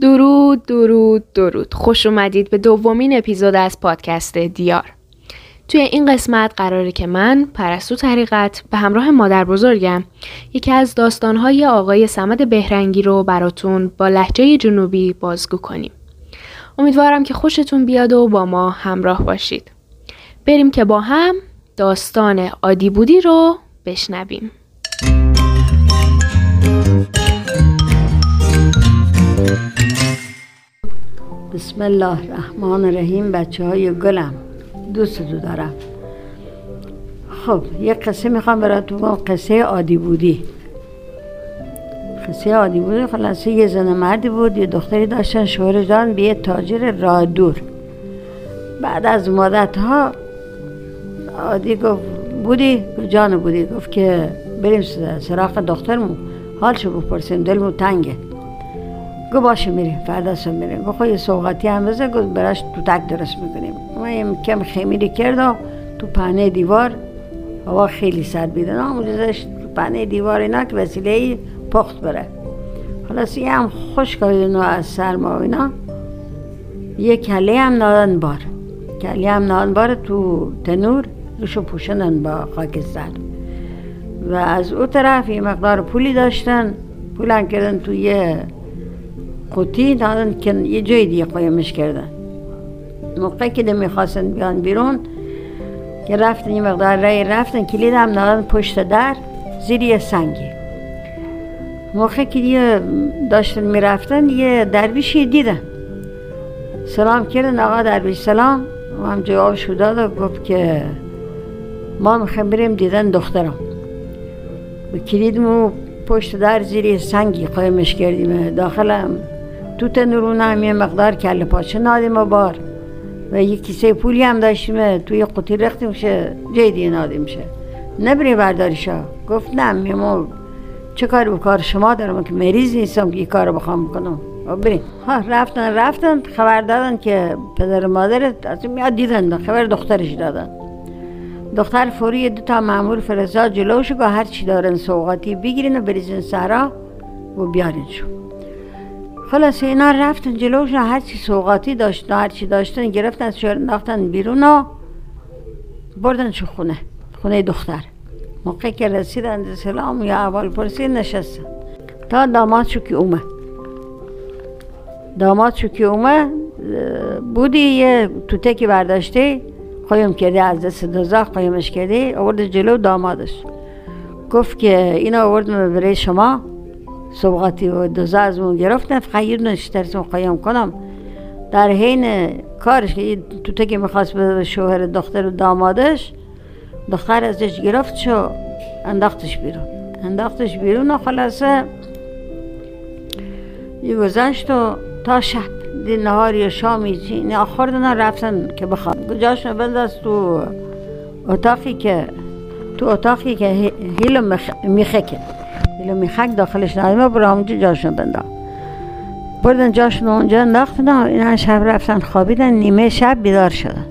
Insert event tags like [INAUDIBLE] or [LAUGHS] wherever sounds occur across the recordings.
درود درود درود. خوش اومدید به دومین اپیزود از پادکست دیار. توی این قسمت قراره که من پرستو طریقت به همراه مادر بزرگم یکی از داستانهای آقای سمد بهرنگی رو براتون با لحجه جنوبی بازگو کنیم. امیدوارم که خوشتون بیاد و با ما همراه باشید. بریم که با هم داستان عادی بودی رو بشنویم. بسم الله الرحمن الرحیم بچه های گلم دوست دو دارم. خب یه قصه می‌خوام براتون قصه عادی بودی. قصه عادی بودی خلاصه یه زن مردی بود یه دختری داشتن شوهر دادن به یه تاجر راه دور بعد از مدت ها عادی گفت بودی؟ جان بودی. گفت که بریم سراغ دخترمون. حالشو بپرسیم دلمون تنگه. گو باشه میریم فردا صبح میریم. گو یه سوغاتی هم بزن گو براش تو تک درست می‌کنیم. ما یه کم خمیری کرد تو پهنه دیوار هوا خیلی سرد بیده. نه تو پهنه دیوار اینا که وسیله پخت بره. خلاص یه هم خوش نو از سرما و اینا. یه کله هم نادن بار. کله هم نادن بار تو تنور روشو پوشنن با خاکستر و از او طرف یه مقدار پولی داشتن. پولم کردن تو یه قوطی دادن که یه جای دیگه قایمش کردن موقعی که می‌خواستن بیان بیرون که رفتن یه مقدار رای رفتن کلید هم دادن پشت در زیر یه سنگی موقعی که دیگه داشتن می‌رفتن یه درویشی دیدن سلام کردن آقا درویش سلام و هم جوابشو داد و گفت که ما می‌خوایم بریم دیدن دخترم به کلیدمو پشت در زیر سنگی قایمش کردیم داخلم تو تنورون هم یه مقدار کل پاچه نادیم و بار و یه کیسه پولی هم داشتیم توی قطی رختیم شه جای دیگه نادیم شه نبری برداریشا گفت نه میمو چه کاری به کار شما دارم که مریض نیستم که این کار بخوام بکنم بریم ها رفتن رفتن خبر دادن که پدر مادر از میاد دیدن خبر دخترش دادن دختر فوری دو تا معمول فرستاد جلوش گفت هر چی دارن سوغاتی بگیرین و بریزین سرا و بیارین شو خلاص اینا رفتن جلوش هر چی سوغاتی داشتن هر چی داشتن گرفتن شور انداختن بیرون و بردن چه خونه خونه دختر. موقع که رسیدن سلام یا اول پرسی نشستن. تا داماد شو که اومد. داماد شو که اومد بودی یه توته که برداشته قایم کرده از دست دوزاخ قایمش کرده آورد جلو دامادش. گفت که اینا آوردم برای شما. سبقاتی و دوزا از اون گرفتن دونش ترسم قایم کنم. در حین کارش که تو که می‌خواست به شوهر دختر و دامادش دختر ازش گرفت شو انداختش بیرون. انداختش بیرون و خلاصه یه گذشت و تا شب دی نهار یا شامی چی آخر رفتن که بخواد گجاش بنداز تو اتاقی که تو اتاقی که هیلو میخکه. هیلو میخک داخلش نایمه برای همونجا جاشون بندا بردن جاشون اونجا انداختن اینا شب رفتن خوابیدن نیمه شب بیدار شدن.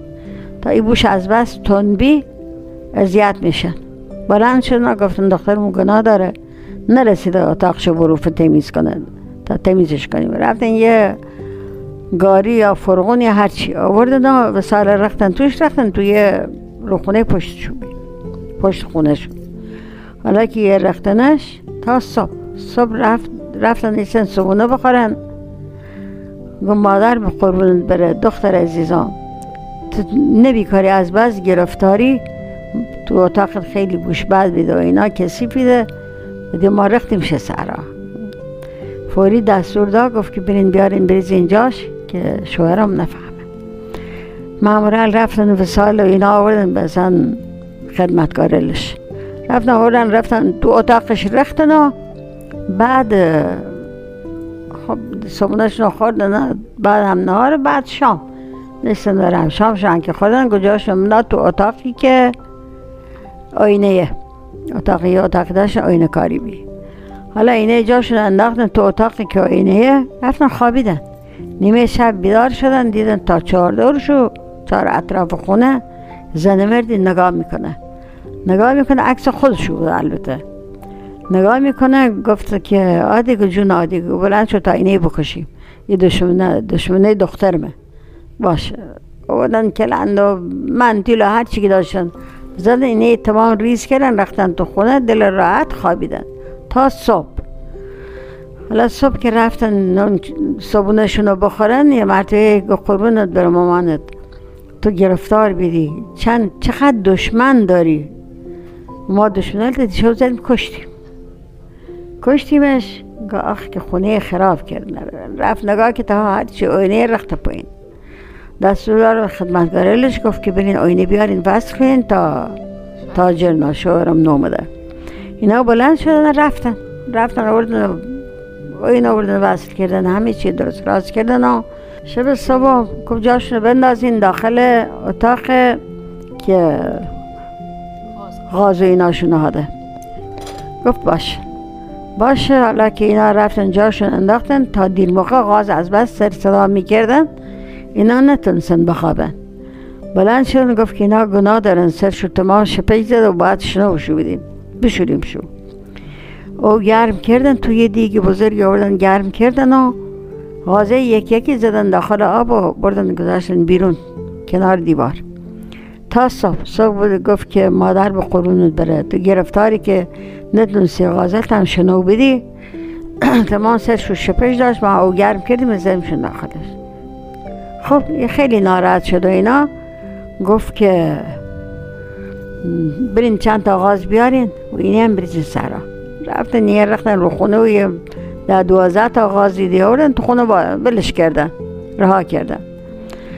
تا ای بوش از بس تنبی اذیت میشن. بلند شدن گفتن دختر گناه داره. نرسیده اتاقشو بروف تمیز کنه. تا تمیزش کنیم. رفتن یه گاری یا فرغون یا هرچی آوردن و سال رختن. توش رختن توی روخونه پشتشون پشت خونه شد حالا که یه رختنش تا صبح. صبح رفت رفتن ایسن صبحونه بخورن. گو مادر به قربون بره دختر عزیزان تو نبی از بس گرفتاری؟ تو اتاق خیلی گوش بد بیده و اینا کسی بیده دیگه ما رختیم شه سرا. فوری دستور دا گفت که برین بیارین بریز اینجاش که شوهرم نفهمه. معمولا رفتن و سال و اینا آوردن بزن خدمتگارلش رفتن آوردن رفتن تو اتاقش رختن و بعد خب صبحونش خوردن بعد هم نهار بعد شام. نشتن دارم شام شان که خوردن کجاشم تو اتاقی که آینه اتاقی اتاقی داشت آینه کاری بی. حالا اینه جا شدن انداختن تو اتاقی که آینه رفتن خوابیدن. نیمه شب بیدار شدن دیدن تا چهار دورشو چهار اطراف خونه. زن مردی نگاه می‌کنه. نگاه می‌کنه عکس خودشو بود البته. نگاه می‌کنه گفت که آدیگو جون آدیگو بلند شد تا اینه بکشیم یه دشمنه دشمنه دخترمه. باشه. آوردن کلند و منتیل و هر چی که داشتن. زدن اینه تمام ریز کردن رفتن تو خونه دل راحت خوابیدن. تا صبح. حالا صبح که رفتن صبونشون رو بخورن یه مرتبه قربونت بر مامانت. تو گرفتار بیدی. چند چقدر دشمن داری؟ ما دشمن دیدی شو زدیم کشتیم. کشتیمش آخ که خونه خراب کرد رفت نگاه که تا هرچی آینه رخت پایین. دستور خدمتگارلش گفت که برین آینه بیارین وصل کنین تا تاجر ناشورم نومده اینا بلند شدن رفتن. رفتن آوردن آینه آوردن وصل کردن همه چی درست راست کردن و شب صبح جاشون بندازین داخل اتاق که غاز و ایناشون هاده گفت باشه باشه حالا که اینا رفتن جاشون انداختن تا دیر موقع غاز از بس سر صدا می‌کردن اینا نتونستن بخوابن. بلند شدن گفت که اینا گناه دارن سرشو تمام شپیج زد و باید شنو شو بدیم. بشوریم شو. او گرم کردن توی دیگه بزرگ آوردن گرم کردن و غازه یکی یکی زدن داخل آب و بردن گذاشتن بیرون کنار دیوار. تا صبح صبح بود گفت که مادر به قرونت بره. تو گرفتاری که نتونستی غازت هم شنو بدی. [CLEARS THROAT] تمام سرشو شپش داشت ما او گرم کردیم زدیمشون داخلش. خب یه خیلی ناراحت شد و اینا. گفت که برین چند تا غاز بیارین. و اینی هم بریزین سرا. رفتن یه رختن رو خونه و یه در دوازده تا غاز دیگه آوردن تو خونه بلش کردن. رها کردن.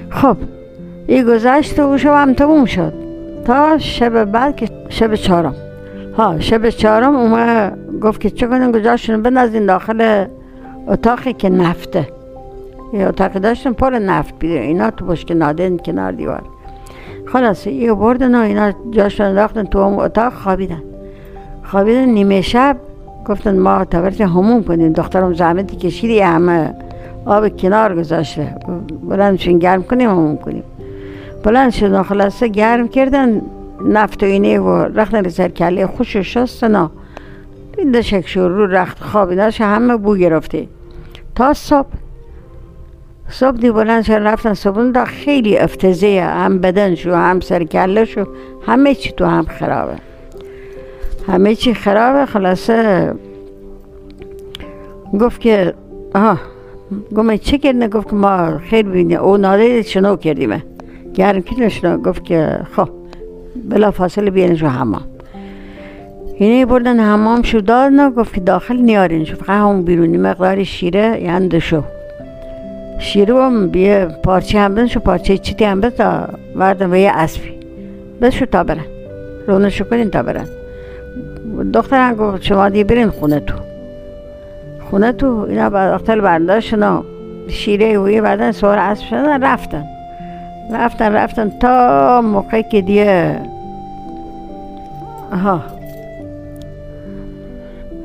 خب این گذشت و شب هم تموم شد. تا شب بعد که شب چهارم. ها شب چهارم اومه گفت که چه کنیم گذاشتون بندازین داخل اتاقی که نفته. یه اتاق داشتن پر نفت بیده اینا تو بشک نادن کنار دیوار. خلاص یه بردن و اینا جاشون انداختن تو هم اتاق خوابیدن. خوابیدن نیمه شب گفتن ما تبرت همون کنیم. دخترم زحمتی کشیدی همه آب کنار گذاشته. بلندشون گرم کنیم همون کنیم. بلند شدن خلاصه گرم کردن نفت و اینه و رختن رو سر کله خوش و شستن این دشک رو رخت خوابیدنش همه بو گرفته. تا صبح صبح دی بلند شد رفتن صبحون دا خیلی افتزه هم بدنشو هم سر کلشو همه چی تو هم خرابه. همه چی خرابه خلاصه گفت که آه گفت چه کردن گفت ما خیلی بینی. او ناده شنو کردیم؟ گرم کردن شنو گفت که خب بلا فاصله بیانشو همام اینه بردن همام شو دادن گفت که داخل نیارین شو فقط همون بیرونی مقدار شیره یعنی شو. شیره هم بیه پارچه هم بدن شو پارچه چیتی هم بده تا وردن و یه اسبی. بس شو تا برن. رونشو کنین تا برن. دخترم گفت شما دیگه برین خونه تو. خونه تو اینا بعد دختر برداشتن شیره و یه بعدن سوار اسب شدن رفتن. رفتن رفتن تا موقعی که دیگه آها.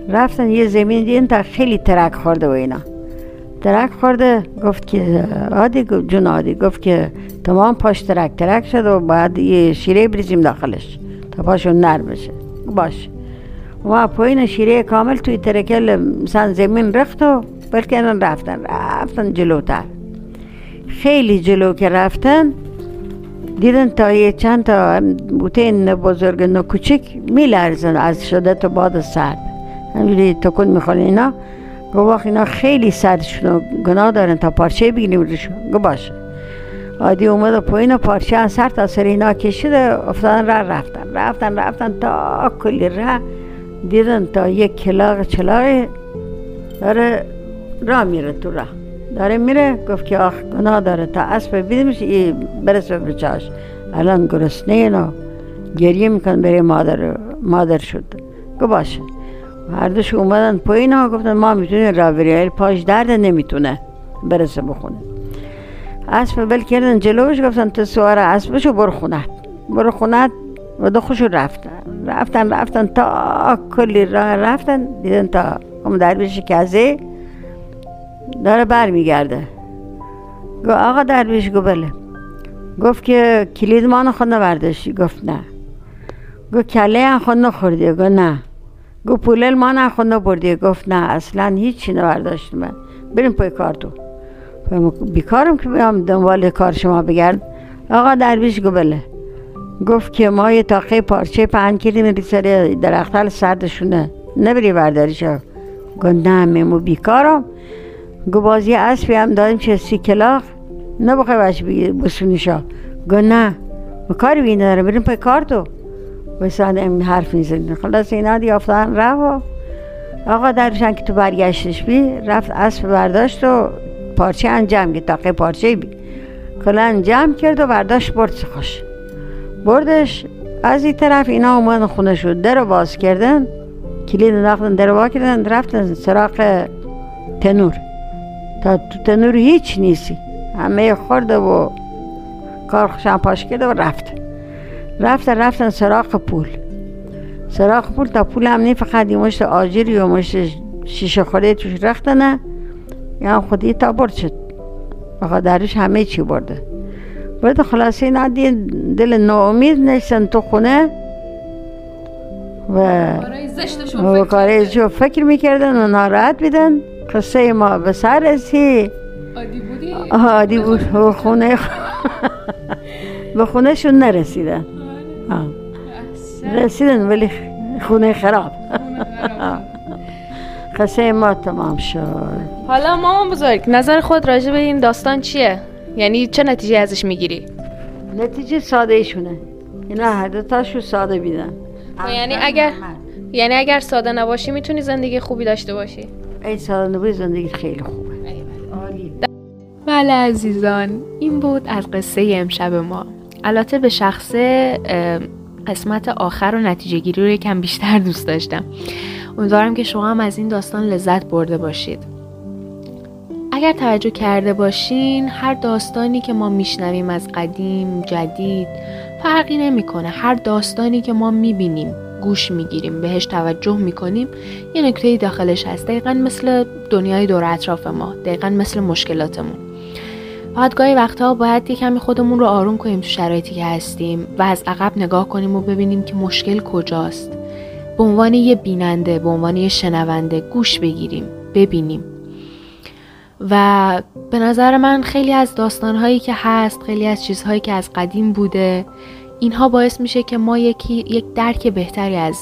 رفتن یه زمین دیدن تا خیلی ترک خورده و اینا. ترک خورده گفت که عادی جون عادی گفت که تمام پاش ترک ترک شد و بعد یه شیره بریزیم داخلش تا پاشون نر بشه. باش. و پایین شیره کامل توی ترکل مثلا زمین رخت و بلکه رفتن. رفتن جلوتر. خیلی جلو که رفتن دیدن تا یه چند تا بوته بزرگ نه کوچک میلرزن از شدت باد سرد. همجوری تکون می‌خوان اینا. گفت اینا خیلی سردشون گناه دارن تا پارچه بگیریم روشون گو باشه. عادی اومد پایین پارچه از سر تا سر اینا کشیده افتادن را رفتن. رفتن رفتن تا کلی را دیدن تا یک کلاغ چلاغ داره را میره تو راه. داره میره گفت که آخ گناه داره تا اسب بیدیمش ای برسه به الان گرسنه اینا گریه میکن بره مادر مادر شد. گفت باشه. هر دوش اومدن پایین ها گفتن ما می‌تونیم را بری. پاش درد نمی‌تونه برسه بخونه. اسب بل کردن جلوش گفتن تو سوار اسبشو برو خونت برو و دو خوشو رفتن رفتن رفتن تا کلی راه رفتن دیدن تا هم درویش کزه. داره بر میگرده گفت آقا درویش گفت بله. گفت که کلید ما خود نوردشی گفت نه. گفت کله هم خود نخوردی. گفت نه. گفت پولل ما نخونده بردی گفت نه. اصلا هیچی نبرداشت من. بریم پای کار تو. بیکارم که بیام دنبال کار شما بگرد. آقا درویش گفت بله. گفت که ما یه تاقه پارچه پنج کلی میری سر درختل سردشونه. نبری برداری شو گفت نه میمو بیکارم. بازی اسبی هم دادیم چه سی کلاخ نبخواه بچه بسونی شو گفت نه. کاری بینه داره بریم پای کار تو. وسان این حرف می‌زنید خلاص اینا دیافتن آقا درشن که تو برگشتش بی رفت اسب برداشت و پارچه انجام که تاقه پارچه بی. کلا انجام کرد و برداشت برد خوش بردش. از این طرف اینا اومدن خونه شد در باز کردن. کلید انداختن در باز کردن. رفتن سراغ تنور. تا تو تنور هیچ نیستی. همه خورده و کار خوشم پاش کرده و رفت. رفتن رفتن سراغ پول. سراغ پول تا پول هم نی فقط یه مشت آجری و مشت شیشه خوره توش رختنه یا خودی تا برد شد. آقا درش همه چی برده. بعد خلاصه اینا دل ناامید نشتن تو خونه. و کارای فکر می‌کردن. و ناراحت بیدن قصه ما به سر رسی عادی بودی؟ عادی بود. خونه [LAUGHS] به خونه شون نرسیدن. رسیدن ولی خونه خراب. قصه [LAUGHS] ما تمام شد. حالا مامان بزرگ نظر خود راجع به این داستان چیه؟ یعنی چه نتیجه ازش می‌گیری؟ نتیجه ساده ایشونه. اینا هر دوتاشو ساده بیدن یعنی اگر یعنی اگر ساده نباشی می‌تونی زندگی خوبی داشته باشی. ای ساده نباشی زندگی خیلی خوبه. عالی. بله عزیزان این بود از قصه امشب ما. البته به شخصه قسمت آخر و نتیجه گیری رو یکم بیشتر دوست داشتم. امیدوارم که شما هم از این داستان لذت برده باشید. اگر توجه کرده باشین هر داستانی که ما میشنویم از قدیم جدید فرقی نمی‌کنه. هر داستانی که ما می‌بینیم گوش می‌گیریم بهش توجه می‌کنیم. یه نکته داخلش هست دقیقا مثل دنیای دور اطراف ما دقیقا مثل مشکلاتمون. فقط گاهی وقتها باید یه کمی خودمون رو آروم کنیم تو شرایطی که هستیم و از عقب نگاه کنیم و ببینیم که مشکل کجاست. به عنوان یه بیننده به عنوان یه شنونده گوش بگیریم ببینیم. و به نظر من خیلی از داستانهایی که هست خیلی از چیزهایی که از قدیم بوده اینها باعث میشه که ما یکی یک درک بهتری از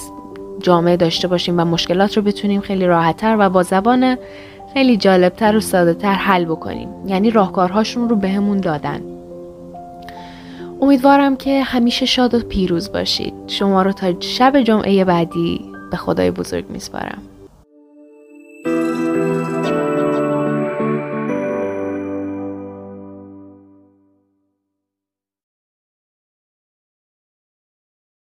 جامعه داشته باشیم و مشکلات رو بتونیم خیلی راحتتر و با زبان خیلی جالبتر و ساده تر حل بکنیم. یعنی راهکارهاشون رو بهمون دادن. امیدوارم که همیشه شاد و پیروز باشید. شما رو تا شب جمعه بعدی به خدای بزرگ میسپارم.